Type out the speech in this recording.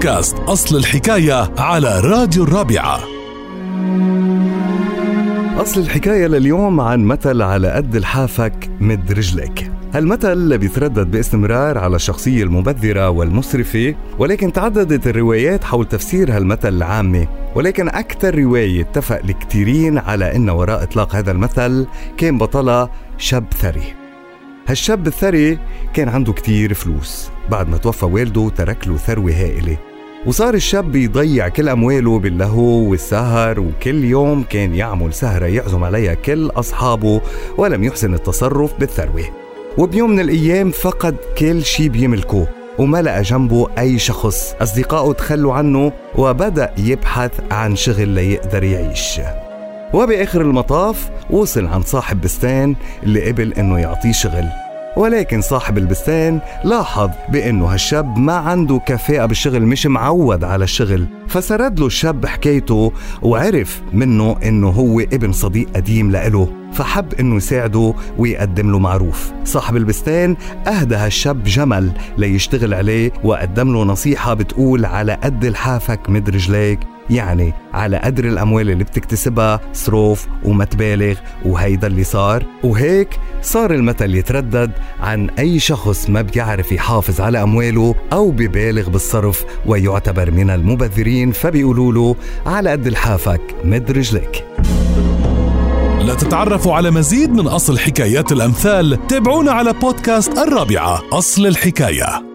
بودكاست أصل الحكاية على راديو الرابعة. أصل الحكاية لليوم عن مثل على قد الحافك مد رجلك. هالمثل اللي بيتردد باستمرار على الشخصية المبذرة والمسرفة ولكن تعددت الروايات حول تفسير هالمثل العامة ولكن أكثر رواية اتفق الكثيرين على أن وراء إطلاق هذا المثل كان بطلها شاب ثري. هالشاب الثري كان عنده كتير فلوس. بعد ما توفى والده ترك له ثروة هائلة. وصار الشاب يضيع كل أمواله باللهو والسهر وكل يوم كان يعمل سهرة يعزم عليها كل أصحابه ولم يحسن التصرف بالثروة. وبيوم من الأيام فقد كل شي بيملكه وما لقى جنبه أي شخص. أصدقائه تخلوا عنه وبدأ يبحث عن شغل ليقدر يعيش. وبآخر المطاف وصل عند صاحب بستان اللي قبل إنه يعطيه شغل. ولكن صاحب البستان لاحظ بأنه هالشاب ما عنده كفاءة بالشغل مش معود على الشغل. فسرد له الشاب حكايته وعرف منه إنه هو ابن صديق قديم لإله فحب إنه يساعده ويقدم له معروف. صاحب البستان أهدى هالشاب جمل ليشتغل عليه وقدم له نصيحة بتقول على قد الحافك مد رجليك. يعني على قدر الأموال اللي بتكتسبها صروف وما تبالغ وهيدا اللي صار. وهيك صار المثل يتردد عن أي شخص ما بيعرف يحافظ على أمواله أو ببالغ بالصرف ويعتبر من المبذرين فبيقولوا له على قد الحافك مد رجلك. لتتعرفوا على مزيد من أصل حكايات الأمثال تابعونا على بودكاست الرابعة أصل الحكاية.